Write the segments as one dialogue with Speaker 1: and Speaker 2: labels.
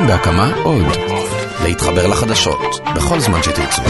Speaker 1: כאן בהקמה עוד. להתחבר לחדשות, בכל זמן שתרצו.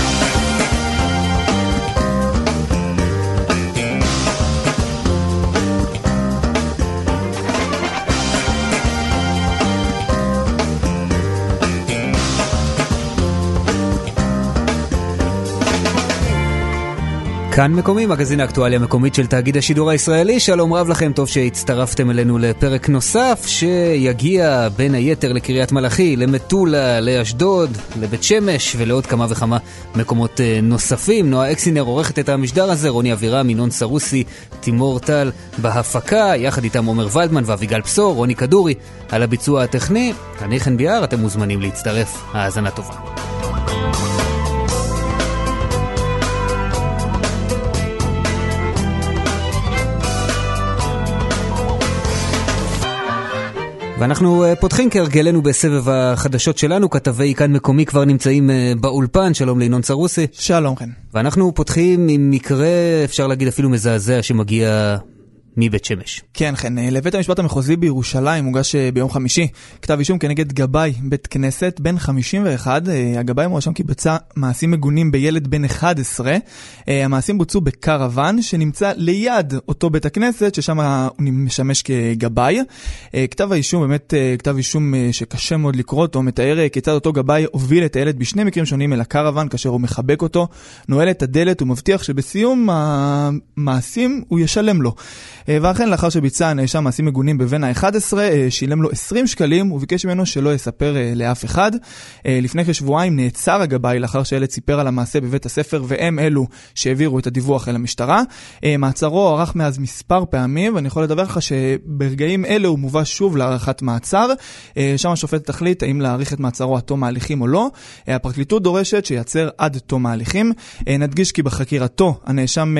Speaker 2: כאן מקומי, מגזין האקטואליה המקומית של תאגיד השידור הישראלי. שלום רב לכם, טוב שהצטרפתם אלינו לפרק נוסף, שיגיע בין היתר לקריית מלאכי, למטולה, לאשדוד, לבית שמש ולעוד כמה וכמה מקומות אה, נוספים. נועה אקסינר עורכת את המשדר הזה, רוני אבירם, ינון סרוסי, תימור טל בהפקה, יחד איתם עומר ולדמן ואביגל בשור, רוני כדורי על הביצוע הטכני. אני חן ביאר, אתם מוזמנים להצטרף. האזנה טובה. ואנחנו אה, פותחים כהרגלנו בסבב החדשות שלנו, כתבי כאן מקומי כבר נמצאים אה, באולפן, שלום לינון סרוסי.
Speaker 3: שלום כן.
Speaker 2: ואנחנו פותחים עם מקרה, אפשר להגיד אפילו מזעזע, שמגיע מבית שמש.
Speaker 3: כן, כן. לבית המשפט המחוזי בירושלים הוגש אה, ביום חמישי כתב אישום כנגד גבאי בית כנסת בן 51. אה, הגבאי מואשם כי ביצע מעשים מגונים בילד בן 11. אה, המעשים בוצעו בקרוון שנמצא ליד אותו בית הכנסת, ששם הוא משמש כגבאי. כתב האישום, באמת כתב אישום שקשה מאוד לקרוא אותו, מתאר כיצד אותו גבאי הוביל את הילד בשני מקרים שונים אל הקרוון כאשר הוא מחבק אותו, נועל את הדלת ומבטיח שבסיום המעשים הוא ישלם לו. אה, ואכן, לאחר שביצע הנאשם מעשים מגונים בבן ה-11, אה, שילם לו 20 שקלים וביקש ממנו שלא יספר אה, לאף אחד. לפני כשבועיים נעצר הגבאי לאחר שהילד סיפר על המעשה בבית הספר, והם אלו שהעבירו את הדיווח אל המשטרה. מעצרו ארך מאז מספר פעמים, ואני יכול לדווח לך שברגעים אלה הוא מובא שוב להארכת מעצר. שם השופט תחליט האם להאריך את מעצרו עד תום ההליכים או לא. הפרקליטות דורשת שייעצר עד תום ההליכים. נדגיש כי בחקירתו הנאשם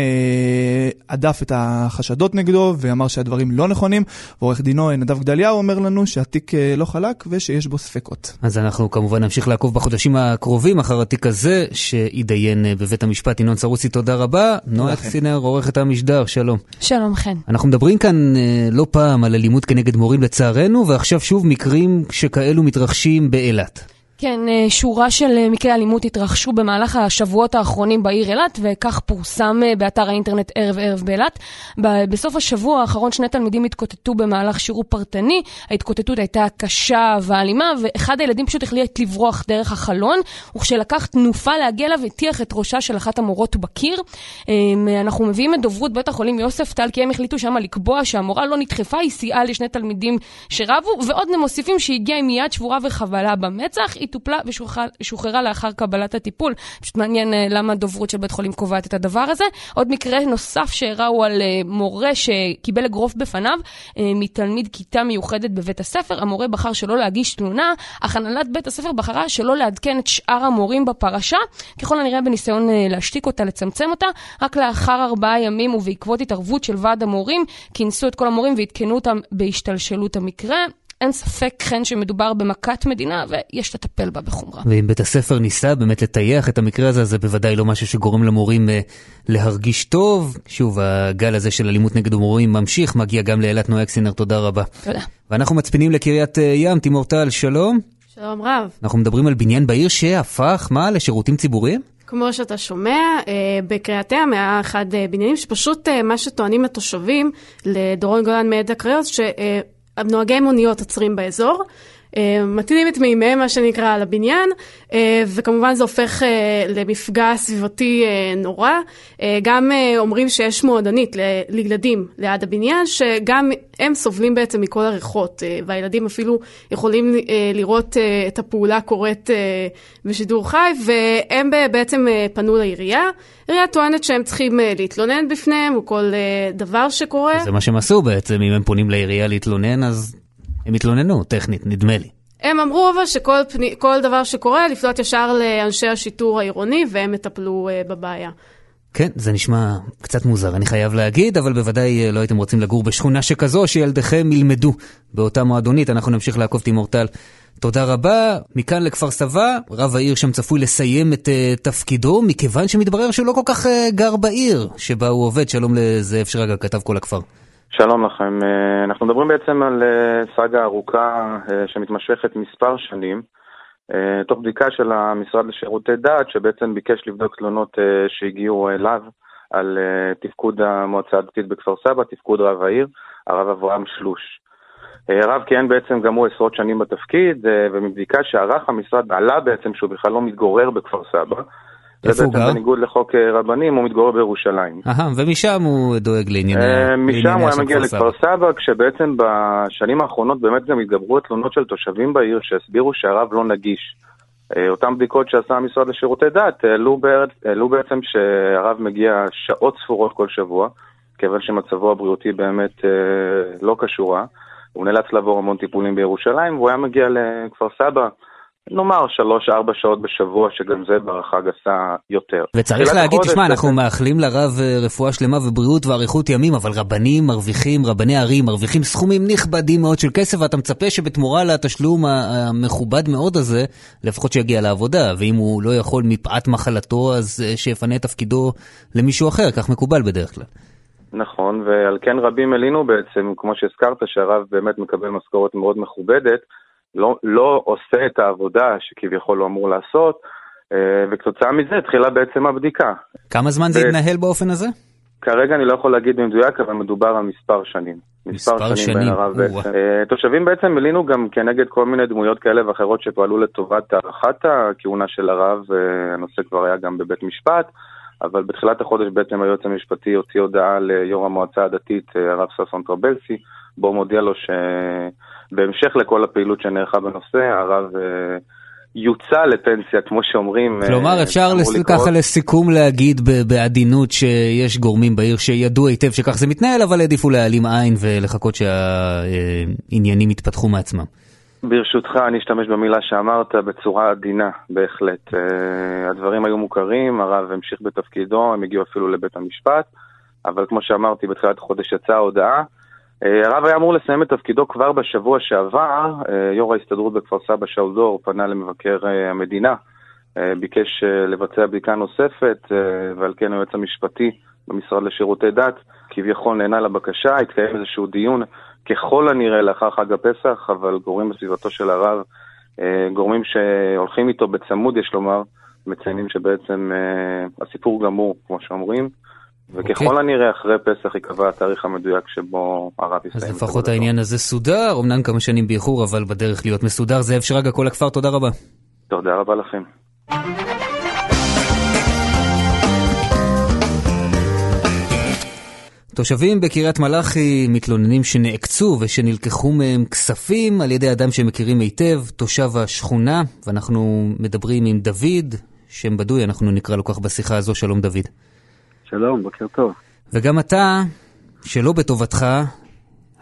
Speaker 3: הדף את החשדות נגדו. נגדו ואמר שהדברים לא נכונים, ועורך דינו נדב גדליהו אומר לנו שהתיק אה, לא חלק ושיש בו ספקות.
Speaker 2: אז אנחנו כמובן נמשיך לעקוב בחודשים הקרובים אחר התיק הזה, שיתדיין אה, בבית המשפט. ינון סרוסי, תודה רבה. נועה קסינר, עורכת המשדר, שלום.
Speaker 4: שלום, חן.
Speaker 2: אנחנו מדברים כאן אה, לא פעם על אלימות כנגד מורים לצערנו, ועכשיו שוב מקרים שכאלו מתרחשים באילת.
Speaker 4: כן, אה, שורה של אה, מקרי אלימות התרחשו במהלך השבועות האחרונים בעיר אילת, וכך פורסם אה, באתר האינטרנט ערב ערב באילת. בסוף השבוע האחרון שני תלמידים התקוטטו במהלך שיעור פרטני, ההתקוטטות הייתה קשה ואלימה, ואחד הילדים פשוט החליט לברוח דרך החלון, וכשלקח תנופה להגיע אליו, הטיח את ראשה של אחת המורות בקיר. אנחנו מביאים את דוברות בית החולים יוסף טל, כי הם החליטו שם לקבוע שהמורה לא נדחפה, היא סייעה לשני תלמידים שרבו, ועוד הם מוסיפים שהגיעה עם יד שבורה וחבלה במצח. טופלה ושוחררה לאחר קבלת הטיפול. פשוט מעניין אה, למה הדוברות של בית חולים קובעת את הדבר הזה. עוד מקרה נוסף שהראה הוא על אה, מורה שקיבל אגרוף בפניו אה, מתלמיד כיתה מיוחדת בבית הספר. המורה בחר שלא להגיש תלונה, אך הנהלת בית הספר בחרה שלא לעדכן את שאר המורים בפרשה, ככל הנראה בניסיון להשתיק אותה, לצמצם אותה. רק לאחר ארבעה ימים ובעקבות התערבות של ועד המורים, כינסו את כל המורים ועדכנו אותם בהשתלשלות המקרה. אין ספק, כן, שמדובר במכת מדינה, ויש לטפל בה בחומרה.
Speaker 2: ואם בית הספר ניסה באמת לטייח את המקרה הזה, זה בוודאי לא משהו שגורם למורים uh, להרגיש טוב. שוב, הגל הזה של אלימות נגד המורים ממשיך, מגיע גם לאילת נועה אקסינר, תודה רבה.
Speaker 4: תודה.
Speaker 2: ואנחנו מצפינים לקריית uh, ים, תימור טל, שלום.
Speaker 5: שלום רב.
Speaker 2: אנחנו מדברים על בניין בעיר שהפך, מה, לשירותים ציבוריים?
Speaker 5: כמו שאתה שומע, אה, בקריית ים היה אחד בניינים שפשוט מה שטוענים התושבים לדורון גולן מעד הקריות, ש... נוהגי מוניות עוצרים באזור, מטילים את מימיהם, מה שנקרא, על הבניין, אה, וכמובן זה הופך אה, למפגע סביבתי נורא. גם אומרים שיש מועדונית לילדים ליד הבניין, שגם הם סובלים בעצם מכל הריחות, והילדים אפילו יכולים לראות את הפעולה קורית בשידור חי, והם בעצם פנו לעירייה. העירייה טוענת שהם צריכים להתלונן בפניהם, או כל דבר שקורה.
Speaker 2: זה מה שהם עשו בעצם, אם הם פונים לעירייה להתלונן, אז הם התלוננו, טכנית, נדמה לי.
Speaker 5: הם אמרו אבל שכל פני, דבר שקורה, לפנות ישר לאנשי השיטור העירוני, והם יטפלו uh, בבעיה.
Speaker 2: כן, זה נשמע קצת מוזר, אני חייב להגיד, אבל בוודאי אה, לא הייתם רוצים לגור בשכונה שכזו, שילדיכם ילמדו באותה מועדונית. אנחנו נמשיך לעקוב תימורטל. תודה רבה. מכאן לכפר סבא, רב העיר שם צפוי לסיים את uh, תפקידו, מכיוון שמתברר שהוא לא כל כך uh, גר בעיר שבה הוא עובד. שלום לזאב שרגא, כתב כל הכפר.
Speaker 6: שלום לכם. אה, אנחנו מדברים בעצם על אה, סאגה ארוכה אה, שמתמשכת מספר שנים, תוך בדיקה של המשרד לשירותי דת, שבעצם ביקש לבדוק תלונות שהגיעו אליו על תפקוד המועצה הדתית בכפר סבא, תפקוד רב העיר, הרב אברהם שלוש. הרב כיהן בעצם גם הוא עשרות שנים בתפקיד, ומבדיקה שערך המשרד עלה בעצם שהוא בכלל לא מתגורר בכפר סבא.
Speaker 2: איפה הוא גר?
Speaker 6: בניגוד לחוק אה, רבנים, הוא מתגורר בירושלים.
Speaker 2: אהה, ומשם הוא דואג לענייני
Speaker 6: אה, משם הוא היה מגיע לכפר סבא, כשבעצם בשנים האחרונות באמת גם התגברו התלונות של תושבים בעיר שהסבירו שהרב לא נגיש. אה, אותן בדיקות שעשה המשרד לשירותי דת העלו בעצם שהרב מגיע שעות ספורות כל שבוע, כיוון שמצבו הבריאותי באמת לא קשורה. הוא נאלץ לעבור המון טיפולים בירושלים, והוא היה מגיע לכפר סבא. נאמר שלוש-ארבע שעות בשבוע, שגם זה בהערכה גסה יותר.
Speaker 2: וצריך להגיד, תשמע, אנחנו מאחלים לרב אה, רפואה שלמה ובריאות ואריכות ימים, אבל רבנים מרוויחים, רבני ערים מרוויחים סכומים נכבדים מאוד של כסף, ואתה מצפה שבתמורה לתשלום המכובד מאוד הזה, לפחות שיגיע לעבודה, ואם הוא לא יכול מפאת מחלתו, אז אה, שיפנה את תפקידו למישהו אחר, כך מקובל בדרך כלל.
Speaker 6: נכון, ועל כן רבים הלינו בעצם, כמו שהזכרת, שהרב באמת מקבל משכורת מאוד מכובדת. לא, לא עושה את העבודה שכביכול הוא אמור לעשות, אה, וכתוצאה מזה התחילה בעצם הבדיקה.
Speaker 2: כמה זמן ו... זה התנהל באופן הזה?
Speaker 6: כרגע אני לא יכול להגיד במדויק, אבל מדובר על מספר שנים.
Speaker 2: מספר, מספר שנים. הרב
Speaker 6: בעצם. אה, תושבים בעצם מלינו גם כנגד כל מיני דמויות כאלה ואחרות שפעלו לטובת הארכת הכהונה של הרב, אה, הנושא כבר היה גם בבית משפט, אבל בתחילת החודש בעצם היועץ המשפטי הוציא הודעה ליו"ר המועצה הדתית, הרב ששון טרבלסי, בו מודיע לו ש... בהמשך לכל הפעילות שנערכה בנושא, הרב אה, יוצא לפנסיה, כמו שאומרים.
Speaker 2: אה, כלומר, אפשר לס... ככה לסיכום להגיד בעדינות שיש גורמים בעיר שידעו היטב שכך זה מתנהל, אבל העדיפו להעלים עין ולחכות שהעניינים יתפתחו מעצמם.
Speaker 6: ברשותך, אני אשתמש במילה שאמרת בצורה עדינה, בהחלט. אה, הדברים היו מוכרים, הרב המשיך בתפקידו, הם הגיעו אפילו לבית המשפט, אבל כמו שאמרתי, בתחילת החודש יצאה ההודעה. אה, הרב היה אמור לסיים את תפקידו כבר בשבוע שעבר, אה, יו"ר ההסתדרות בכפר סבא שאול דור פנה למבקר אה, המדינה, ביקש לבצע בדיקה נוספת, ועל כן היועץ המשפטי במשרד לשירותי דת כביכול נענה לבקשה, התקיים איזשהו דיון ככל הנראה לאחר חג הפסח, אבל גורמים בסביבתו של הרב, גורמים שהולכים איתו בצמוד, יש לומר, מציינים שבעצם הסיפור גמור, כמו שאומרים. וככל okay. אוקיי. הנראה אחרי פסח ייקבע התאריך המדויק שבו הרב יסיים.
Speaker 2: אז לפחות העניין הזה סודר, אמנם כמה שנים באיחור, אבל בדרך להיות מסודר. זאב שרגא, כל הכפר, תודה רבה.
Speaker 6: תודה רבה לכם.
Speaker 2: תושבים בקריית מלאכי מתלוננים שנעקצו ושנלקחו מהם כספים על ידי אדם שהם מכירים היטב, תושב השכונה, ואנחנו מדברים עם דוד, שם בדוי, אנחנו נקרא לו כך בשיחה הזו, שלום דוד.
Speaker 7: שלום, בוקר טוב.
Speaker 2: וגם אתה, שלא בטובתך,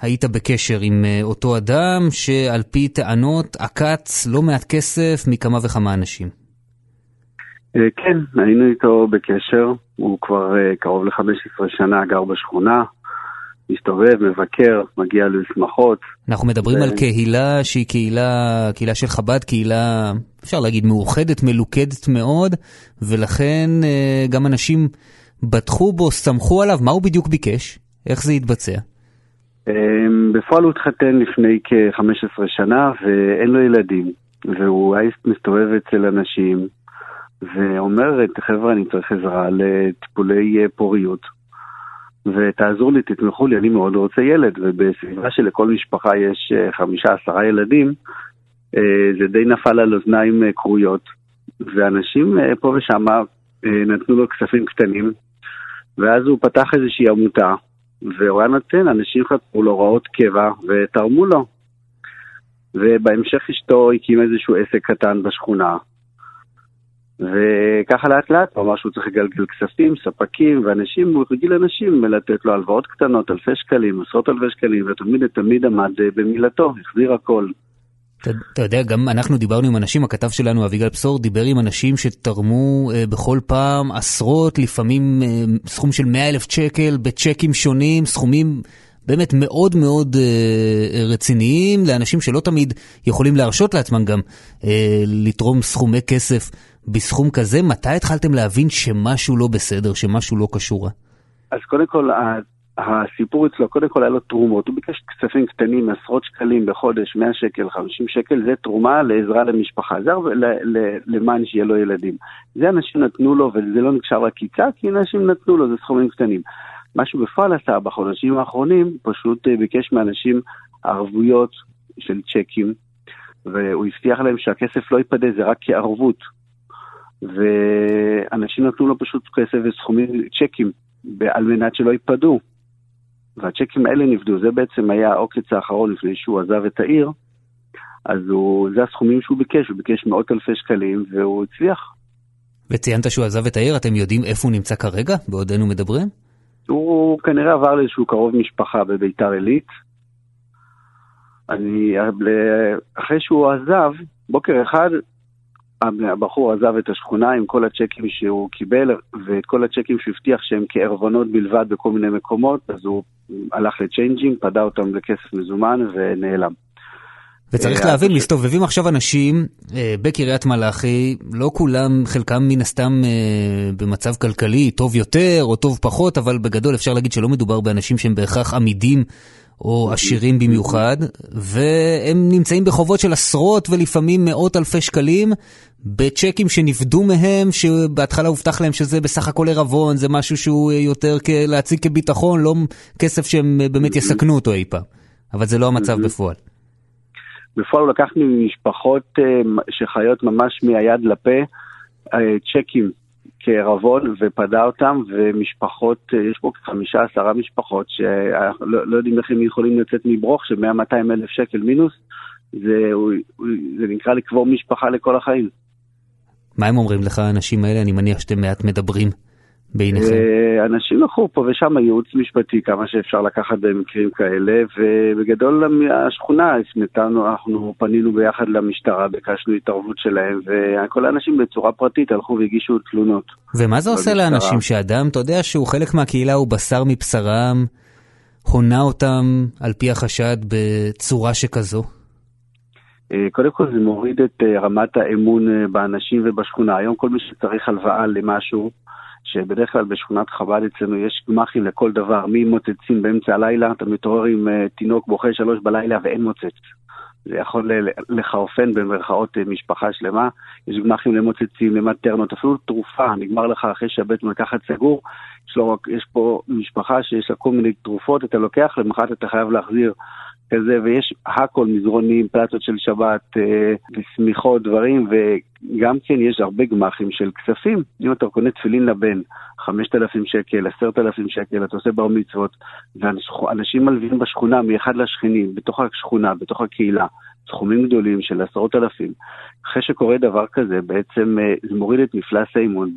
Speaker 2: היית בקשר עם אה, אותו אדם שעל פי טענות עקץ לא מעט כסף מכמה וכמה אנשים.
Speaker 7: אה, כן, היינו איתו בקשר, הוא כבר אה, קרוב ל-15 שנה גר בשכונה, מסתובב, מבקר, מגיע לשמחות.
Speaker 2: אנחנו מדברים ו... על קהילה שהיא קהילה, קהילה של חב"ד, קהילה, אפשר להגיד, מאוחדת, מלוכדת מאוד, ולכן גם אנשים בטחו בו, סמכו עליו, מה הוא בדיוק ביקש? איך זה התבצע?
Speaker 7: אמ, בפועל הוא התחתן לפני כ-15 שנה ואין לו ילדים, והוא היה מסתובב אצל אנשים ואומר, חבר'ה, אני צריך עזרה לטיפולי אה, פוריות, ותעזרו לי, תתמכו לי, אני מאוד רוצה ילד, ובסביבה שלכל משפחה יש אה, חמישה, עשרה ילדים, אה, זה די נפל על אוזניים כרויות, ואנשים פה ושם נתנו לו כספים קטנים, ואז הוא פתח איזושהי עמותה, והוא היה נותן, אנשים חתמו לו הוראות קבע ותרמו לו. ובהמשך אשתו הקים איזשהו עסק קטן בשכונה. וככה לאט לאט הוא אמר שהוא צריך לגלגל כספים, ספקים ואנשים, הוא רגיל אנשים לתת לו הלוואות קטנות, אלפי שקלים, עשרות אלפי שקלים, ותמיד תמיד עמד במילתו, החזיר הכל.
Speaker 2: אתה, אתה יודע, גם אנחנו דיברנו עם אנשים, הכתב שלנו אביגל בשור דיבר עם אנשים שתרמו אה, בכל פעם עשרות, לפעמים אה, סכום של 100 אלף שקל בצ'קים שונים, סכומים באמת מאוד מאוד אה, רציניים לאנשים שלא תמיד יכולים להרשות לעצמם גם אה, לתרום סכומי כסף בסכום כזה. מתי התחלתם להבין שמשהו לא בסדר, שמשהו לא קשור?
Speaker 7: אז קודם כל, הסיפור אצלו, קודם כל היה לו תרומות, הוא ביקש כספים קטנים, עשרות שקלים בחודש, 100 שקל, 50 שקל, זה תרומה לעזרה למשפחה, זה למען שיהיה לו ילדים. זה אנשים נתנו לו, וזה לא נקשר לכיתה, כי אנשים נתנו לו, זה סכומים קטנים. מה שהוא בפועל עשה בחודשים האחרונים, פשוט אה, ביקש מאנשים ערבויות של צ'קים, והוא הבטיח להם שהכסף לא ייפדה, זה רק כערבות. ואנשים נתנו לו פשוט כסף וסכומים, צ'קים, על מנת שלא ייפדו. והצ'קים האלה נפדו, זה בעצם היה העוקץ האחרון לפני שהוא עזב את העיר, אז הוא, זה הסכומים שהוא ביקש, הוא ביקש מאות אלפי שקלים והוא הצליח.
Speaker 2: וציינת שהוא עזב את העיר, אתם יודעים איפה הוא נמצא כרגע, בעודנו מדברים?
Speaker 7: הוא כנראה עבר לאיזשהו קרוב משפחה בביתר עילית. אני, אחרי שהוא עזב, בוקר אחד הבחור עזב את השכונה עם כל הצ'קים שהוא קיבל ואת כל הצ'קים שהוא הבטיח שהם כערבונות בלבד בכל מיני מקומות, אז הוא הלך ל changing, פדה אותם בכסף מזומן ונעלם.
Speaker 2: וצריך אה, להבין, מסתובבים עכשיו אנשים אה, בקריית מלאכי, לא כולם, חלקם מן הסתם אה, במצב כלכלי טוב יותר או טוב פחות, אבל בגדול אפשר להגיד שלא מדובר באנשים שהם בהכרח אמידים או עשירים במיוחד, והם נמצאים בחובות של עשרות ולפעמים מאות אלפי שקלים, בצ'קים שנפדו מהם, שבהתחלה הובטח להם שזה בסך הכל ערבון, זה משהו שהוא יותר להציג כביטחון, לא כסף שהם באמת יסכנו אותו אי פעם. אבל זה לא המצב בפועל.
Speaker 7: בפועל הוא לקח ממשפחות אה, שחיות ממש מהיד לפה, אה, צ'קים כערבון ופדה אותם, ומשפחות, אה, יש פה חמישה עשרה משפחות שלא לא יודעים איך הם יכולים לצאת מברוך של 100-200 אלף שקל מינוס, זה, זה נקרא לקבור משפחה לכל החיים.
Speaker 2: מה הם אומרים לך האנשים האלה? אני מניח שאתם מעט מדברים. בעיניכם?
Speaker 7: אה, אנשים לקחו פה ושם ייעוץ משפטי, כמה שאפשר לקחת במקרים כאלה, ובגדול השכונה הפנתנו, אנחנו פנינו ביחד למשטרה, ביקשנו התערבות שלהם, וכל האנשים בצורה פרטית הלכו והגישו תלונות.
Speaker 2: ומה זה עושה לאנשים שאדם, אתה יודע שהוא חלק מהקהילה, הוא בשר מבשרם, הונה אותם על פי החשד בצורה שכזו?
Speaker 7: אה, קודם כל זה מוריד את אה, רמת האמון באנשים ובשכונה. היום כל מי שצריך הלוואה למשהו, שבדרך כלל בשכונת חב"ד אצלנו יש גמ"חים לכל דבר, ממוצצים באמצע הלילה, אתה מתעורר עם uh, תינוק בוכה שלוש בלילה ואין מוצץ. זה יכול לחרפן במרכאות uh, משפחה שלמה. יש גמ"חים למוצצים, למטרנות, אפילו תרופה, נגמר לך אחרי שהבית מרקחת סגור, יש, לו, יש פה משפחה שיש לה כל מיני תרופות, אתה לוקח, למחרת אתה חייב להחזיר כזה, ויש הכל, מזרונים, פלטות של שבת, אה, ושמיכות, דברים, וגם כן יש הרבה גמחים של כספים. אם אתה קונה תפילין לבן, 5,000 שקל, 10,000 שקל, אתה עושה בר מצוות, ואנשים מלווים בשכונה מאחד לשכנים, בתוך השכונה, בתוך הקהילה, סכומים גדולים של עשרות אלפים. אחרי שקורה דבר כזה, בעצם אה, זה מוריד את מפלס האימון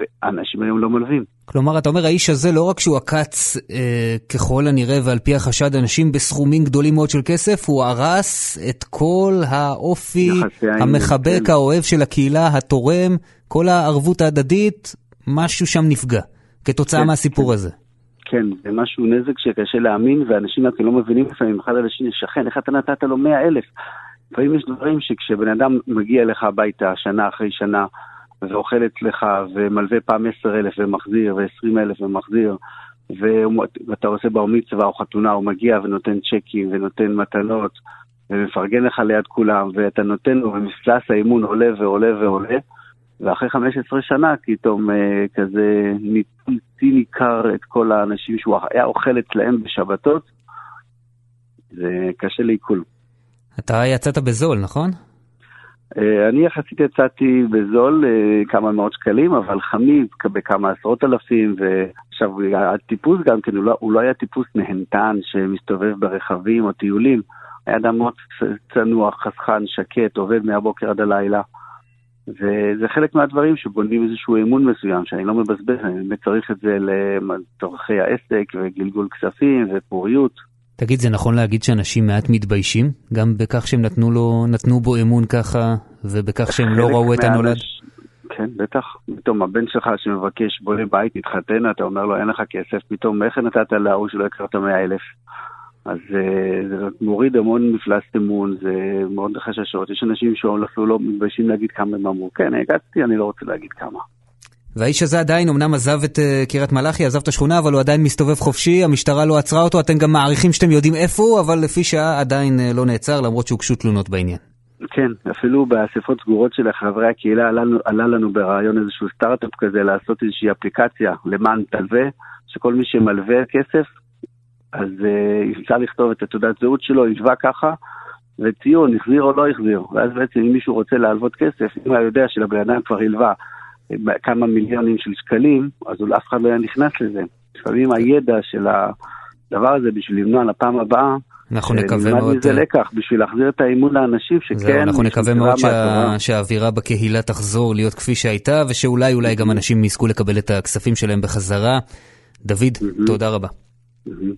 Speaker 7: ואנשים היום לא מלווים.
Speaker 2: כלומר, אתה אומר, האיש הזה לא רק שהוא עקץ אה, ככל הנראה ועל פי החשד אנשים בסכומים גדולים מאוד של כסף, הוא הרס את כל האופי המחבק, כן. האוהב של הקהילה, התורם, כל הערבות ההדדית, משהו שם נפגע, כתוצאה כן, מהסיפור כן. הזה.
Speaker 7: כן, זה משהו נזק שקשה להאמין, ואנשים רק לא מבינים לפעמים אחד על השני, שכן, איך אתה נתת לו מאה אלף? לפעמים יש דברים שכשבן אדם מגיע לך הביתה שנה אחרי שנה, ואוכל אצלך, ומלווה פעם עשר אלף ומחזיר, ועשרים אלף ומחזיר, ואתה עושה בר מצווה או חתונה, הוא מגיע ונותן צ'קים ונותן מתנות, ומפרגן לך ליד כולם, ואתה נותן לו, ומפלס האימון עולה ועולה ועולה, ואחרי 15 שנה פתאום אה, כזה ניסי ניכר את כל האנשים שהוא היה אוכל אצלהם בשבתות, זה קשה לעיכול.
Speaker 2: אתה יצאת בזול, נכון?
Speaker 7: אה, אני יחסית יצאתי בזול אה, כמה מאות שקלים, אבל חמיד בכמה עשרות אלפים, ועכשיו הטיפוס גם כן, הוא לא, הוא לא היה טיפוס נהנתן שמסתובב ברכבים או טיולים, היה אדם מאוד צנוע, חסכן, שקט, עובד מהבוקר עד הלילה. וזה חלק מהדברים שבונים איזשהו אמון מסוים, שאני לא מבזבז, אני באמת צריך את זה לצורכי העסק וגלגול כספים ופוריות.
Speaker 2: תגיד, זה נכון להגיד שאנשים מעט מתביישים? גם בכך שהם נתנו, לו, נתנו בו אמון ככה, ובכך שהם לא ראו את הנולד?
Speaker 7: כן, בטח. פתאום הבן שלך שמבקש בוא לבית, תתחתן, אתה אומר לו אין לך כסף, פתאום איך נתת להוא שלא הכרת מאה אלף? אז אה, זה מוריד המון מפלס אמון, זה מאוד חששות. יש אנשים שאפילו לא מתביישים להגיד כמה הם אמרו. כן, הגעתי, אני לא רוצה להגיד כמה.
Speaker 2: והאיש הזה עדיין אמנם עזב את uh, קריית מלאכי, עזב את השכונה, אבל הוא עדיין מסתובב חופשי, המשטרה לא עצרה אותו, אתם גם מעריכים שאתם יודעים איפה הוא, אבל לפי שעה עדיין uh, לא נעצר, למרות שהוגשו תלונות בעניין.
Speaker 7: כן, אפילו באספות סגורות של חברי הקהילה עלה, עלה לנו ברעיון איזשהו סטארט-אפ כזה לעשות איזושהי אפליקציה למען תלווה, שכל מי שמלווה כסף, אז uh, אפשר לכתוב את התעודת זהות שלו, ישבה ככה, וציון, החזיר או לא החזיר. ואז בעצם אם מישהו רוצה להלוות כסף, אם הוא יודע שלבן אדם כבר הלווה כמה מיליונים של שקלים, אז אף אחד לא היה נכנס לזה. לפעמים הידע של הדבר הזה בשביל למנוע לפעם הבאה,
Speaker 2: אנחנו אה, נקווה מאוד...
Speaker 7: נלמד מזה אה, לקח, בשביל להחזיר את האמון לאנשים שכן... זהו,
Speaker 2: אנחנו נקווה מאוד שה... שהאווירה בקהילה תחזור להיות כפי שהייתה, ושאולי אולי גם אנשים יזכו לקבל את הכספים שלהם בחזרה. דוד, תודה רבה.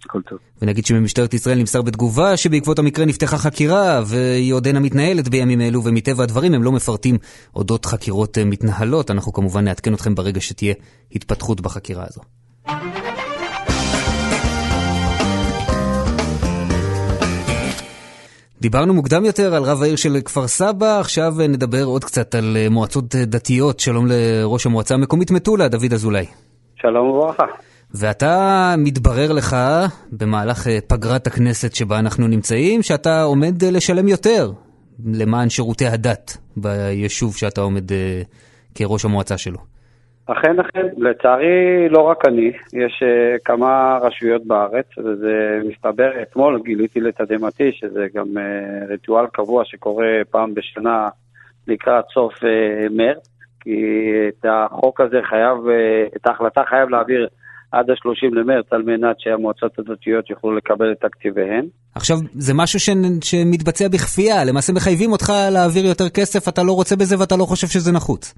Speaker 7: הכל טוב.
Speaker 2: ונגיד שממשטרת ישראל נמסר בתגובה שבעקבות המקרה נפתחה חקירה והיא עודנה מתנהלת בימים אלו ומטבע הדברים הם לא מפרטים אודות חקירות אה, מתנהלות. אנחנו כמובן נעדכן אתכם ברגע שתהיה התפתחות בחקירה הזו. דיברנו מוקדם יותר על רב העיר של כפר סבא, עכשיו אה, נדבר עוד קצת על אה, מועצות דתיות. שלום לראש המועצה המקומית מטולה, דוד אזולאי.
Speaker 8: שלום וברכה.
Speaker 2: ואתה מתברר לך במהלך אה, פגרת הכנסת שבה אנחנו נמצאים, שאתה עומד אה, לשלם יותר למען שירותי הדת ביישוב שאתה עומד אה, כראש המועצה שלו.
Speaker 8: אכן, אכן. לצערי, לא רק אני, יש כמה רשויות בארץ, וזה מסתבר, אתמול גיליתי לתדהמתי שזה גם ריטואל קבוע שקורה פעם בשנה לקראת סוף מרץ, כי את החוק הזה חייב, את ההחלטה חייב להעביר עד ה-30 למרץ, על מנת שהמועצות הדתיות יוכלו לקבל את תקציביהן.
Speaker 2: עכשיו, זה משהו ש... שמתבצע בכפייה, למעשה מחייבים אותך להעביר יותר כסף, אתה לא רוצה בזה ואתה לא חושב שזה נחוץ.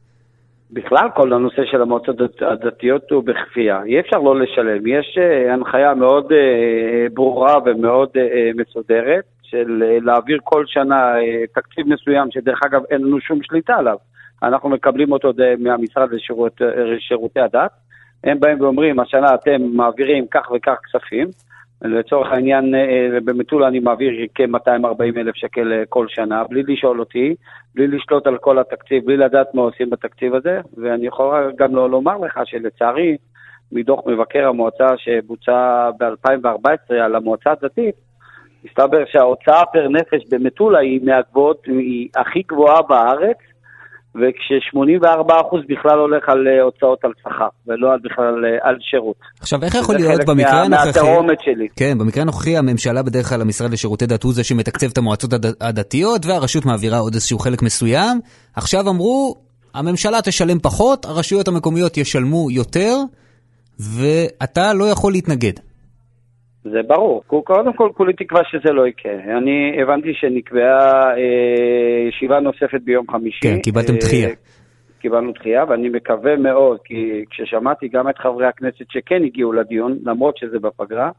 Speaker 8: בכלל, כל הנושא של המועצות הדתיות הוא בכפייה. אי אפשר לא לשלם. יש uh, הנחיה מאוד uh, ברורה ומאוד uh, מסודרת של להעביר כל שנה תקציב מסוים, שדרך אגב אין לנו שום שליטה עליו. אנחנו מקבלים אותו מהמשרד לשירות, לשירותי הדת. הם באים ואומרים, השנה אתם מעבירים כך וכך כספים, לצורך העניין אה, במטולה אני מעביר כ-240 אלף שקל אה, כל שנה, בלי לשאול אותי, בלי לשלוט על כל התקציב, בלי לדעת מה עושים בתקציב הזה, ואני יכול גם לא לומר לך שלצערי, מדוח מבקר המועצה שבוצע ב-2014 על המועצה הדתית, מסתבר שההוצאה פר נפש במטולה היא מהגבוהות, היא הכי גבוהה בארץ, וכש-84% בכלל הולך על אה, הוצאות על שכר, ולא על בכלל אה, על שירות.
Speaker 2: עכשיו, איך יכול להיות במקרה הנוכחי...
Speaker 8: זה חלק מהתרומת שלי.
Speaker 2: כן, במקרה הנוכחי הממשלה בדרך כלל, המשרד לשירותי דת הוא זה שמתקצב את המועצות הדתיות, והרשות מעבירה עוד איזשהו חלק מסוים. עכשיו אמרו, הממשלה תשלם פחות, הרשויות המקומיות ישלמו יותר, ואתה לא יכול להתנגד.
Speaker 8: זה ברור. קודם כל, כולי תקווה שזה לא יקרה. אני הבנתי שנקבעה אה, ישיבה נוספת ביום חמישי.
Speaker 2: כן, קיבלתם דחייה. אה,
Speaker 8: קיבלנו דחייה, ואני מקווה מאוד, כי כששמעתי גם את חברי הכנסת שכן הגיעו לדיון, למרות שזה בפגרה,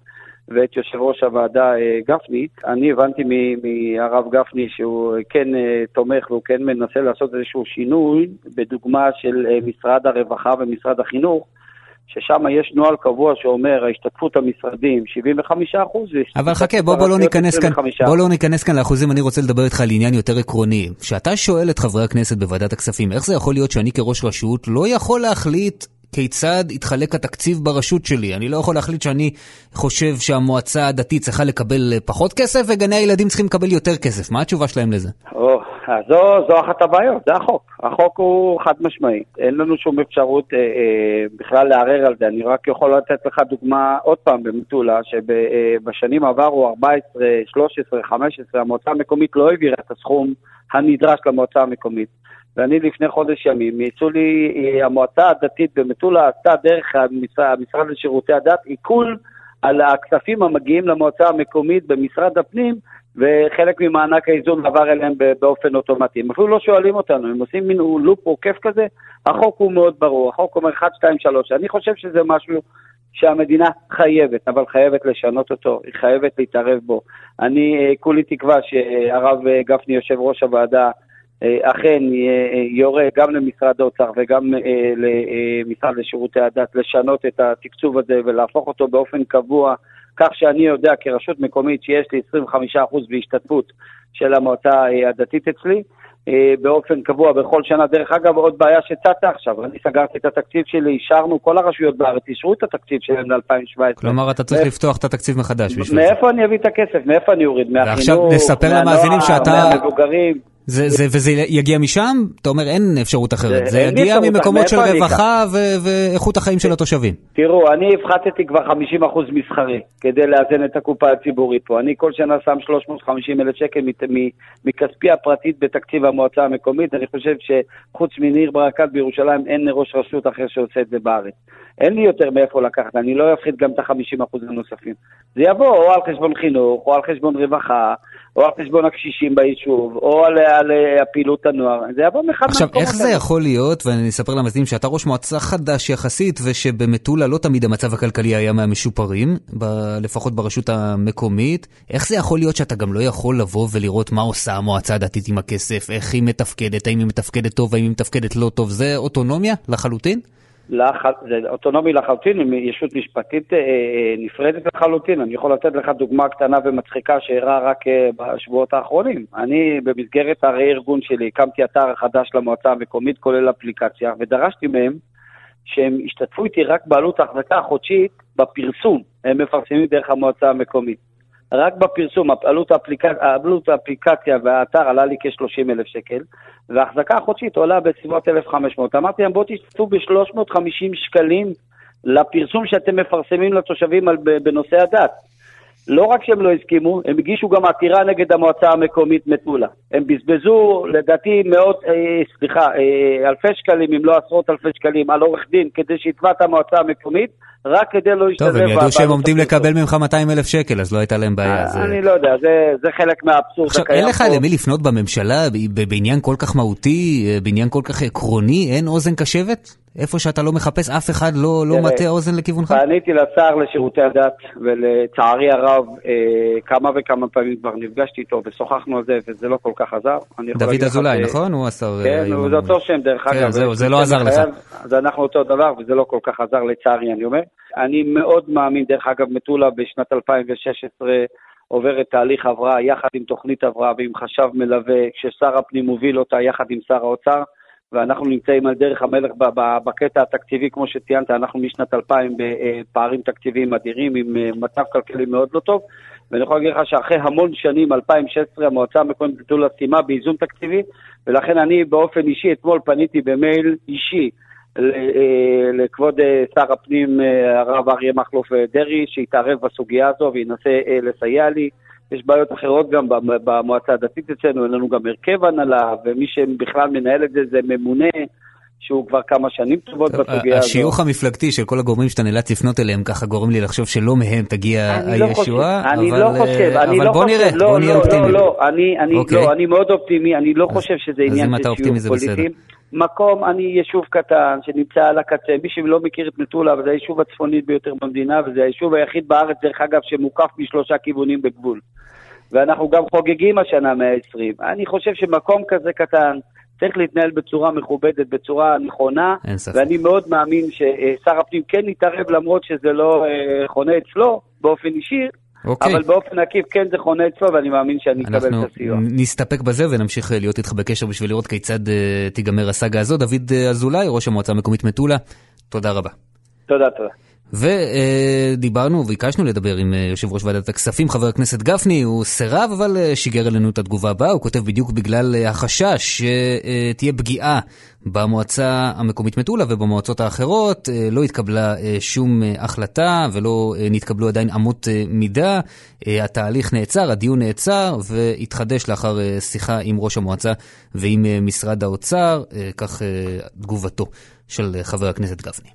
Speaker 8: ואת יושב ראש הוועדה אה, גפני, אני הבנתי מהרב גפני שהוא כן אה, תומך והוא כן מנסה לעשות איזשהו שינוי, בדוגמה של אה, משרד הרווחה ומשרד החינוך, ששם יש נוהל קבוע שאומר ההשתתפות המשרדים 75 אחוז.
Speaker 2: אבל חכה, בוא, בוא, לא ניכנס כאן, בוא לא ניכנס כאן לאחוזים, אני רוצה לדבר איתך על עניין יותר עקרוני. כשאתה שואל את חברי הכנסת בוועדת הכספים, איך זה יכול להיות שאני כראש רשות לא יכול להחליט כיצד יתחלק התקציב ברשות שלי. אני לא יכול להחליט שאני חושב שהמועצה הדתית צריכה לקבל פחות כסף וגני הילדים צריכים לקבל יותר כסף. מה התשובה שלהם לזה?
Speaker 8: או, זו, זו אחת הבעיות, זה החוק. החוק הוא חד משמעי. אין לנו שום אפשרות אה, אה, בכלל לערער על זה. אני רק יכול לתת לך דוגמה עוד פעם במטולה, שבשנים אה, עברו 14, 13, 15, המועצה המקומית לא העבירה את הסכום הנדרש למועצה המקומית. ואני לפני חודש ימים, יצאו לי, אה, המועצה הדתית במטולה עשתה דרך המשרד, המשרד לשירותי הדת עיכול על הכספים המגיעים למועצה המקומית במשרד הפנים, וחלק ממענק האיזון עבר אליהם באופן אוטומטי. הם אפילו לא שואלים אותנו, הם עושים מין לופ עוקף כזה, החוק הוא מאוד ברור, החוק אומר 1, 2, 3. אני חושב שזה משהו שהמדינה חייבת, אבל חייבת לשנות אותו, היא חייבת להתערב בו. אני אה, כולי תקווה שהרב אה, גפני, יושב ראש הוועדה, אה, אכן יורה גם למשרד האוצר וגם למשרד לשירותי הדת לשנות את התקצוב הזה ולהפוך אותו באופן קבוע, כך שאני יודע כרשות מקומית שיש לי 25% בהשתתפות של המועצה הדתית אצלי, אה, באופן קבוע בכל שנה. דרך אגב, עוד בעיה שצצה עכשיו, אני סגרתי את התקציב שלי, אישרנו, כל הרשויות בארץ אישרו את התקציב שלהם ל-2017.
Speaker 2: כלומר, אתה צריך לפתוח את התקציב מחדש בשביל זה.
Speaker 8: מאיפה אני אביא את הכסף? מאיפה אני אוריד? מהחינוך, מהנוער, מהמבוגרים.
Speaker 2: זה, זה, וזה יגיע משם? אתה אומר אין אפשרות אחרת.
Speaker 8: זה-
Speaker 2: זה יגיע ממקומות של רווחה ו- ואיכות החיים של התושבים.
Speaker 8: תראו, אני הפחתתי כבר 50% מסחרי כדי לאזן את הקופה הציבורית פה. אני כל שנה שם 350 אלף שקל מכספי הפרטית בתקציב המועצה המקומית. אני חושב שחוץ מניר ברקת בירושלים אין ראש רשות אחר שעושה את זה בארץ. אין לי יותר מאיפה לקחת, אני לא אפחית גם את ה-50% הנוספים. זה יבוא או על חשבון חינוך, או על חשבון רווחה, או על חשבון הקשישים ביישוב, או על, על, על פעילות הנוער. זה יבוא מאחד
Speaker 2: עכשיו,
Speaker 8: מהמקומות
Speaker 2: איך זה. יכול להיות, ואני אספר למאזינים שאתה ראש מועצה חדש יחסית, ושבמטולה לא תמיד המצב הכלכלי היה מהמשופרים, ב- לפחות ברשות המקומית, איך זה יכול להיות שאתה גם לא יכול לבוא ולראות מה עושה המועצה הדתית עם הכסף, איך היא מתפקדת, האם היא מתפקדת טוב, האם היא מתפקדת לא טוב, זה אוטונומיה לחלוטין?
Speaker 8: לח... זה אוטונומי לחלוטין, עם ישות משפטית אה, אה, נפרדת לחלוטין. אני יכול לתת לך דוגמה קטנה ומצחיקה שאירעה רק אה, בשבועות האחרונים. אני, במסגרת הרה-ארגון שלי, הקמתי אתר חדש למועצה המקומית, כולל אפליקציה, ודרשתי מהם שהם ישתתפו איתי רק בעלות ההחזקה החודשית בפרסום. הם מפרסמים דרך המועצה המקומית. רק בפרסום, עלות, האפליק... עלות האפליקציה והאתר עלה לי כ-30 אלף שקל, וההחזקה החודשית עולה בסביבות 1,500. אמרתי להם, בואו תשתתפו ב-350 שקלים לפרסום שאתם מפרסמים לתושבים בנושא הדת. לא רק שהם לא הסכימו, הם הגישו גם עתירה נגד המועצה המקומית מטולה. הם בזבזו, לדעתי, מאות, אה, סליחה, אה, אלפי שקלים, אם לא עשרות אלפי שקלים, על עורך דין, כדי שיתבע את המועצה המקומית, רק כדי לא להשתתף...
Speaker 2: טוב, הם ידעו שהם עומדים. לקבל ממך 200 אלף שקל, אז לא הייתה להם בעיה. זה-
Speaker 8: אני לא יודע, זה, זה חלק מהאבסורד
Speaker 2: עכשיו,
Speaker 8: הקיים
Speaker 2: אין לך. למי לפנות בממשלה בעניין כל כך מהותי, אה, בעניין כל כך עקרוני, אין אוזן קשבת? איפה שאתה לא מחפש, אף אחד לא לא מטה אוזן לכיוונך?
Speaker 8: פניתי לשר לשירותי הדת, ולצערי הרב, אה, כמה וכמה פעמים כבר נפגשתי איתו ושוחחנו על זה, וזה לא כל כך עזר.
Speaker 2: דוד אזולאי, נכון? הוא השר... אה,
Speaker 8: כן, הוא- זה. אותו שם דרך
Speaker 2: כן,
Speaker 8: אגב.
Speaker 2: זהו, זה
Speaker 8: שם
Speaker 2: לא עזר לך.
Speaker 8: אז אנחנו אותו דבר, וזה לא כל כך עזר לצערי, אני אומר. אני מאוד מאמין, דרך אגב, מטולה בשנת 2016 עוברת תהליך הבראה יחד עם תוכנית הבראה ועם חשב מלווה, כששר הפנים מוביל אותה יחד עם שר האוצר. ואנחנו נמצאים על דרך המלך בקטע התקציבי, כמו שציינת, אנחנו משנת 2000 בפערים תקציביים אדירים, עם אה, מצב כלכלי מאוד לא טוב, ואני יכול להגיד לך שאחרי המון שנים, 2016, המועצה המקומית מטולה סיימה באיזון תקציבי, ולכן אני באופן אישי, אתמול פניתי במייל אישי אה, לכבוד אה, שר הפנים, אה, הרב אריה מכלוף אה, דרעי, שיתערב בסוגיה הזו וינסה אה, לסייע לי. יש בעיות אחרות גם במ- במועצה הדתית אצלנו, אין לנו גם הרכב הנהלה, ומי שבכלל מנהל את זה זה ממונה, שהוא כבר כמה שנים טובות
Speaker 2: טוב,
Speaker 8: בסוגיה הזו.
Speaker 2: השיוך המפלגתי של כל הגורמים שאתה נאלץ לפנות אליהם ככה גורם לי לחשוב שלא מהם תגיע
Speaker 8: אני לא
Speaker 2: הישועה,
Speaker 8: חושב, אני
Speaker 2: אבל,
Speaker 8: לא
Speaker 2: אה,
Speaker 8: חושב, אני
Speaker 2: אבל
Speaker 8: לא
Speaker 2: בוא
Speaker 8: חושב,
Speaker 2: נראה,
Speaker 8: לא,
Speaker 2: בוא נהיה
Speaker 8: לא,
Speaker 2: אופטימיים.
Speaker 8: לא, לא, אני, אני,
Speaker 2: אוקיי.
Speaker 8: לא, אני מאוד אופטימי, אני לא
Speaker 2: אז-
Speaker 8: חושב שזה
Speaker 2: אז
Speaker 8: עניין
Speaker 2: אם אתה
Speaker 8: של
Speaker 2: אופטימי
Speaker 8: שיוך
Speaker 2: זה בסדר.
Speaker 8: פוליטי. מקום, אני יישוב קטן שנמצא על הקצה, מי שלא מכיר את מטולה, אבל זה היישוב הצפוני ביותר במדינה, וזה היישוב היחיד בארץ, דרך אגב, שמוקף משלושה כיוונים בגבול. ואנחנו גם חוגגים השנה 120. אני חושב שמקום כזה קטן צריך להתנהל בצורה מכובדת, בצורה נכונה. ואני מאוד מאמין ששר הפנים כן יתערב, למרות שזה לא אה, חונה אצלו באופן אישי,
Speaker 2: אוקיי.
Speaker 8: אבל באופן עקיף כן זה חונה אצלו, ואני מאמין שאני אקבל
Speaker 2: אנחנו
Speaker 8: את הסיוע.
Speaker 2: נסתפק בזה ונמשיך אה, להיות איתך בקשר בשביל לראות כיצד אה, תיגמר הסאגה הזו. דוד אזולאי, ראש המועצה המקומית מטולה, תודה רבה.
Speaker 8: תודה, תודה.
Speaker 2: ודיברנו, ביקשנו לדבר עם אה, יושב ראש ועדת הכספים, חבר הכנסת גפני, הוא סירב, אבל אה, שיגר אלינו את התגובה הבאה, הוא כותב בדיוק בגלל אה, החשש שתהיה פגיעה במועצה המקומית מטולה ובמועצות האחרות, לא התקבלה שום החלטה ולא נתקבלו עדיין אמות מידה, התהליך נעצר, הדיון נעצר והתחדש לאחר שיחה עם ראש המועצה ועם משרד האוצר, כך תגובתו של חבר הכנסת גפני.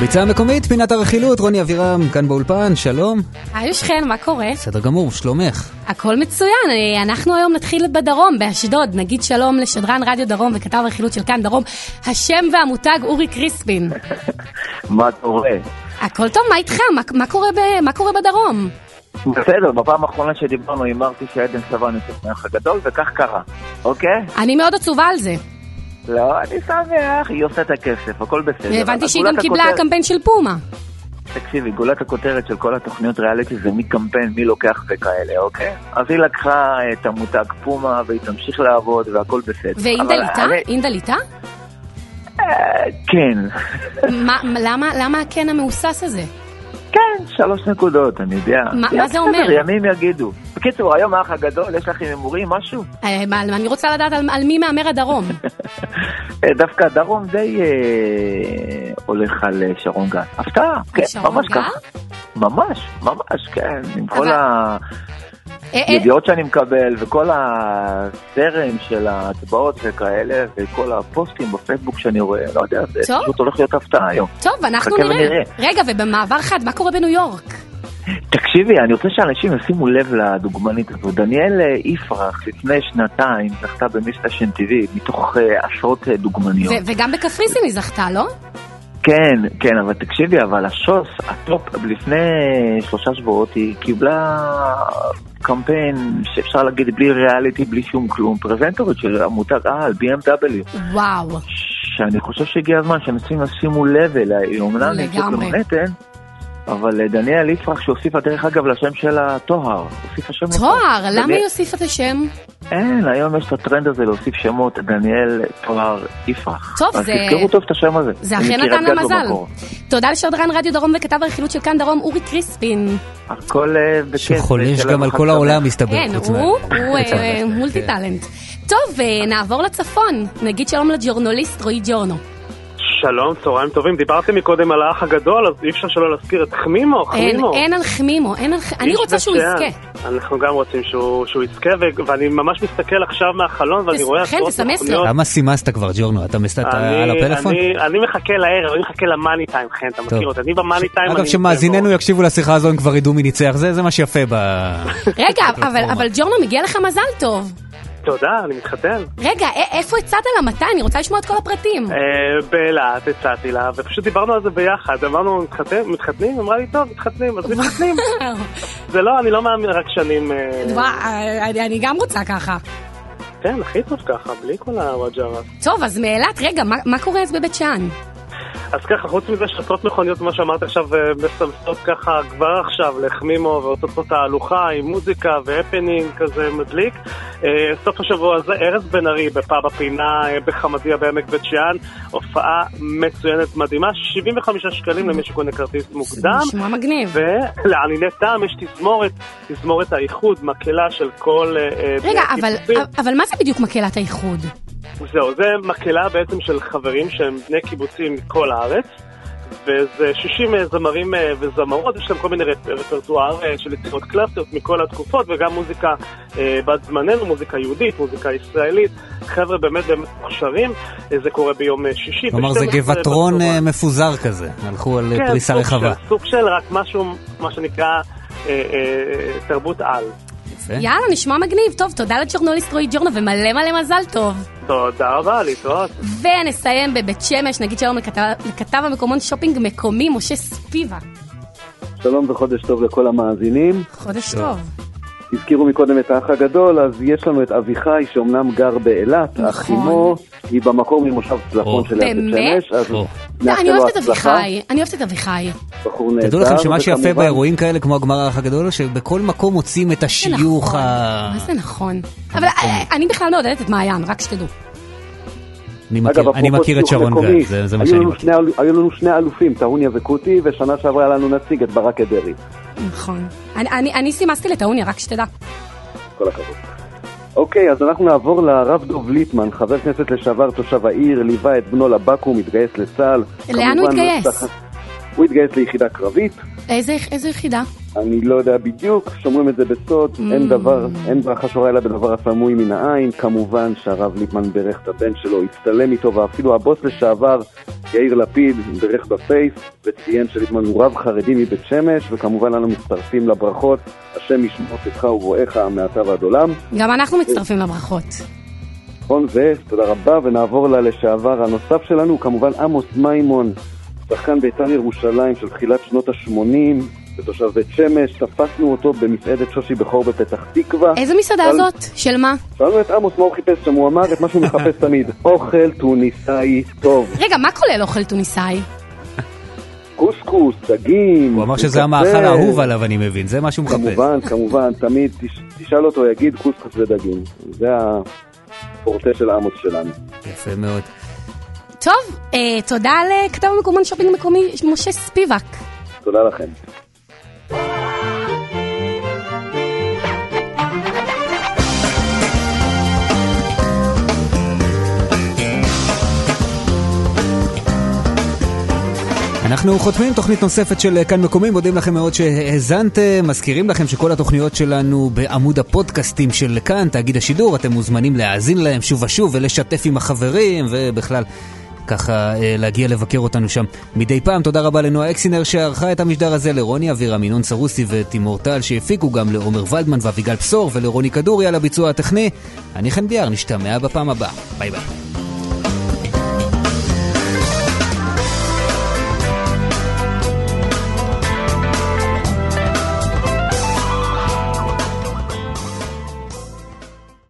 Speaker 2: הביצה המקומית, פינת הרכילות, רוני אבירם, כאן באולפן, שלום.
Speaker 9: היי שכן, מה קורה?
Speaker 2: בסדר גמור, שלומך.
Speaker 9: הכל מצוין, אה, אנחנו היום נתחיל בדרום, באשדוד. נגיד שלום לשדרן רדיו דרום וכתב הרכילות של כאן דרום, השם והמותג אורי קריספין.
Speaker 10: מה קורה?
Speaker 9: הכל טוב, מה איתך? מה, מה, קורה, ב, מה קורה בדרום?
Speaker 10: בסדר, בפעם האחרונה שדיברנו הימרתי שעדן סבן יוצאת מהאח הגדול, וכך קרה, אוקיי?
Speaker 9: אני מאוד עצובה על זה.
Speaker 10: לא, אני שמח, היא עושה את הכסף, הכל בסדר.
Speaker 9: הבנתי שהיא גם קיבלה
Speaker 10: הכותר-
Speaker 9: קמפיין של פומה.
Speaker 10: תקשיבי, גולת הכותרת של כל התוכניות ריאליטי זה מי קמפיין, מי לוקח וכאלה, אוקיי? אז היא לקחה את המותג פומה והיא תמשיך לעבוד והכל בסדר.
Speaker 9: ואינדל איתה?
Speaker 10: אני-
Speaker 9: אינדל איתה?
Speaker 10: אה, כן,
Speaker 9: מה- למה למה הכן המהוסס הזה?
Speaker 10: כן, שלוש נקודות, אני יודע.
Speaker 9: מה- זה אומר?
Speaker 10: ימים יגידו. בקיצור, היום האח הגדול, יש לך עם הימורים משהו?
Speaker 9: אה, אני רוצה לדעת על על מי מהמר הדרום.
Speaker 10: אה, דווקא הדרום די אה, הולך על שרון גל. הפתעה, כן, ממש? ככה. ממש, ממש, כן, עם כל ה...
Speaker 9: אה, אה,
Speaker 10: ידיעות שאני מקבל וכל הזרם של ההצבעות וכאלה וכל הפוסטים בפייסבוק שאני רואה, לא יודע, זה
Speaker 9: טוב.
Speaker 10: פשוט הולך להיות הפתעה היום.
Speaker 9: טוב, אנחנו נראה.
Speaker 10: ונראה.
Speaker 9: רגע, ובמעבר חד, מה קורה בניו יורק?
Speaker 10: תקשיבי, אני רוצה שאנשים ישימו לב לדוגמנית הזו. דניאל יפרח לפני שנתיים זכתה ב Miss Fashion TV מתוך אה, עשרות דוגמניות.
Speaker 9: וגם בקפריסין היא זכתה, לא?
Speaker 10: כן, כן, אבל תקשיבי, אבל השוס, ה top, לפני שלושה שבועות היא קיבלה קמפיין שאפשר להגיד בלי ריאליטי, בלי שום כלום, פרזנטורית של המותג על, BMW,
Speaker 9: וואו.
Speaker 10: שאני חושב שהגיע הזמן שאנשים ישימו לב אליה, היא אומנם נמצאת
Speaker 9: לגמרי.
Speaker 10: במנהטן, אבל אה, דניאל יפרח שהוסיפה דרך אגב לשם שלה טוהר, הוסיפה שם.
Speaker 9: תואר, למה
Speaker 10: דניאל-
Speaker 9: היא הוסיפה את השם?
Speaker 10: אין, היום יש את הטרנד הזה להוסיף שמות, דניאל טוהר יפרח.
Speaker 9: טוב,
Speaker 10: אז
Speaker 9: זה-
Speaker 10: תזכרו טוב את השם הזה.
Speaker 9: זה
Speaker 10: מקריית
Speaker 9: נתן לה מזל.
Speaker 10: במקור.
Speaker 9: תודה לשדרן רדיו דרום וכתב הרכילות של כאן דרום, אורי קריספין.
Speaker 10: הכל אה, בכיף.
Speaker 2: שחולש
Speaker 10: ושלום
Speaker 2: גם על כל. העולם, מסתבר.
Speaker 9: כן, הוא אה, מולטי טאלנט. טוב, אה, נעבור לצפון. נגיד שלום לג'ורנליסט רועי ג'ורנו.
Speaker 11: שלום, צהריים טובים. דיברתם מקודם על האח הגדול, אז אי אפשר שלא להזכיר את חמימו,
Speaker 9: אין,
Speaker 11: חמימו.
Speaker 9: אין על חמימו, אין על ח... אני רוצה שהוא. יזכה.
Speaker 11: אנחנו גם רוצים שהוא, שהוא יזכה, ו- ואני ממש מסתכל עכשיו מהחלון ואני
Speaker 9: תס-
Speaker 11: רואה
Speaker 9: כן,
Speaker 11: עשרות
Speaker 9: תסמס לו.
Speaker 2: כמה סימסת כבר, ג'ורנו? אתה מסת
Speaker 11: אני-
Speaker 2: על הפלאפון?
Speaker 11: אני, אני מחכה לערב, אני מחכה למאני טיים, חן, אתה מכיר אותי. אני במאני טיים.
Speaker 2: אגב, שמאזיננו יקשיבו לשיחה הזו, הם כבר ידעו מי ניצח. זה זה מה שיפה ב...
Speaker 9: רגע, אבל, אבל ג'ורנו, מגיע לך מזל טוב.
Speaker 11: תודה, אני מתחתן.
Speaker 9: רגע, איפה הצעת לה מתי? אני רוצה לשמוע את כל הפרטים.
Speaker 11: אה, באילת הצעתי לה, ופשוט דיברנו על זה ביחד. אמרנו, "מתחתן- מתחתנים? אמרה לי, טוב, מתחתנים, אז מתחתנים. זה לא, אני לא מאמין רק שנים... אה,
Speaker 9: אני- גם רוצה ככה.
Speaker 11: כן, הכי טוב ככה, בלי כל הוואג'רה.
Speaker 9: טוב, אז מאילת, רגע, מה- מה קורה אז בבית שאן?
Speaker 11: אז ככה, חוץ מזה שעשרות מכוניות, מה שאמרת עכשיו, אה, מסמסות ככה כבר עכשיו לחמימו ועושות פה תהלוכה עם מוזיקה והפנינג כזה מדליק. אה, סוף השבוע הזה, ארז בן ארי בפאב הפינה אה, בחמדיה בעמק בית שאן, הופעה מצוינת מדהימה, 75 שקלים למי שקונה כרטיס מוקדם.
Speaker 9: נשמע מגניב.
Speaker 11: ולענייני טעם יש תזמורת, תזמורת האיחוד, מקהלה של כל... אה,
Speaker 9: רגע, אבל. אבל מה זה בדיוק מקהלת האיחוד?
Speaker 11: זהו, זה מקהלה בעצם של חברים שהם בני קיבוצים מכל הארץ, וזה 60 זמרים אה, וזמרות, יש להם כל מיני רפ- רפרטואר אה, של יצירות קלאסיות מכל התקופות, וגם מוזיקה אה, בת זמננו, מוזיקה יהודית, מוזיקה ישראלית, חבר'ה באמת באמת מוכשרים, אה, זה קורה ביום אה, שישי.
Speaker 2: כלומר, זה
Speaker 11: ב- 12
Speaker 2: גבעטרון. אה, מפוזר כזה. הלכו על אה,
Speaker 11: כן,
Speaker 2: פריסה
Speaker 11: סוג
Speaker 2: רחבה.
Speaker 11: של, סוג של רק משהו, מה שנקרא אה, אה, תרבות על.
Speaker 2: יפה.
Speaker 9: יאללה, נשמע מגניב. טוב, תודה לג'ורנליסט רועי ג'ורנו ומלא מלא מזל טוב.
Speaker 11: תודה רבה, להתראות.
Speaker 9: ונסיים בבית שמש, נגיד שלום לכתב, לכתב המקומון שופינג מקומי, משה ספיבה.
Speaker 12: שלום וחודש טוב לכל המאזינים.
Speaker 9: חודש טוב.
Speaker 12: הזכירו מקודם את האח הגדול, אז יש לנו את אביחי שאומנם גר באילת,
Speaker 9: נכון.
Speaker 12: אך אמו היא במקור ממושב צלחון של
Speaker 9: באמת?
Speaker 12: שמש, אז.
Speaker 9: לא,
Speaker 12: נאחל לו
Speaker 9: אוהבת את
Speaker 12: הצלחה.
Speaker 9: אביחי, אני אוהבת את אביחי.
Speaker 12: בחור נהדר.
Speaker 2: תדעו לכם שמה שיפה באירועים כאלה, כמו הגמר האח הגדול, שבכל מקום מוצאים את השיוך
Speaker 9: נכון,
Speaker 2: ה...
Speaker 9: מה זה נכון? אבל אה, אני בכלל מעודדת את מעיין, רק שתדעו.
Speaker 2: אני
Speaker 12: אגב,
Speaker 2: מכיר- אני
Speaker 12: אפרופו
Speaker 2: מכיר את שרון גל, זה זה מה שאני
Speaker 12: לנו
Speaker 2: מכיר.
Speaker 12: שני אל- היו לנו שני אלופים, טהוניה וקוטי, ושנה שעברה היה לנו נציג, את ברק אדרי.
Speaker 9: נכון. אני- אני- אני סימסתי לטעוניה, רק שתדע.
Speaker 12: כל הכבוד. אוקיי, אז אנחנו נעבור לרב דוב ליטמן, חבר כנסת לשעבר תושב העיר, ליווה את בנו לבקו"ם, התגייס לצה"ל.
Speaker 9: לאן הוא
Speaker 12: כמובן,
Speaker 9: התגייס?
Speaker 12: הוא התגייס ליחידה קרבית,
Speaker 9: איזה איזה יחידה?
Speaker 12: אני לא יודע בדיוק, שומרים את זה בסוד,
Speaker 9: Mm.
Speaker 12: אין דבר, אין ברכה שורה אלא בדבר הסמוי מן העין, כמובן שהרב ליפמן בירך את הבן שלו, הצטלם איתו, ואפילו הבוס לשעבר, יאיר לפיד, בירך בפייס, וציין שליפמן הוא רב חרדי מבית שמש, וכמובן אנו מצטרפים לברכות, השם ישמור צאתך ובואך מעתה ועד עולם.
Speaker 9: גם אנחנו מצטרפים לברכות.
Speaker 12: נכון, ותודה רבה, ונעבור ללשעבר הנוסף שלנו, כמובן עמוס מימון, שחקן בית"ר ירושלים של תחילת שנות ה-80, ותושב בית שמש, תפסנו אותו במסעדת שושי בכור בפתח תקווה.
Speaker 9: איזה מסעדה
Speaker 12: שאל-
Speaker 9: זאת? של מה?
Speaker 12: שאלנו את עמוס מה הוא חיפש שם, הוא אמר את מה שהוא מחפש תמיד, אוכל טוניסאי טוב.
Speaker 9: רגע, מה כולל אוכל טוניסאי?
Speaker 12: קוסקוס, דגים.
Speaker 2: הוא אמר שזה המאכל האהוב עליו, אני מבין, זה מה שהוא מחפש.
Speaker 12: כמובן, כמובן, תמיד תש- תשאל אותו, יגיד קוסקוס ודגים. זה הפורטה של עמוס שלנו.
Speaker 2: יפה מאוד.
Speaker 9: טוב, אה, תודה לכתב המקומון שופינג מקומי משה ספיבק.
Speaker 12: תודה לכם.
Speaker 2: אנחנו חותמים תוכנית נוספת של כאן מקומי, מודים לכם מאוד שהאזנתם, מזכירים לכם שכל התוכניות שלנו בעמוד הפודקאסטים של כאן, תאגיד השידור, אתם מוזמנים להאזין להם שוב ושוב ולשתף עם החברים ובכלל ככה אה, להגיע לבקר אותנו שם מדי פעם. תודה רבה לנועה אקסינר שערכה את המשדר הזה, לרוני אבירה, מינון סרוסי ותימור טל שהפיקו, גם לעומר ולדמן ואביגל בשור ולרוני כדורי על הביצוע הטכני. אני חן ביאר, נשתמע בפעם הבאה. ביי ביי.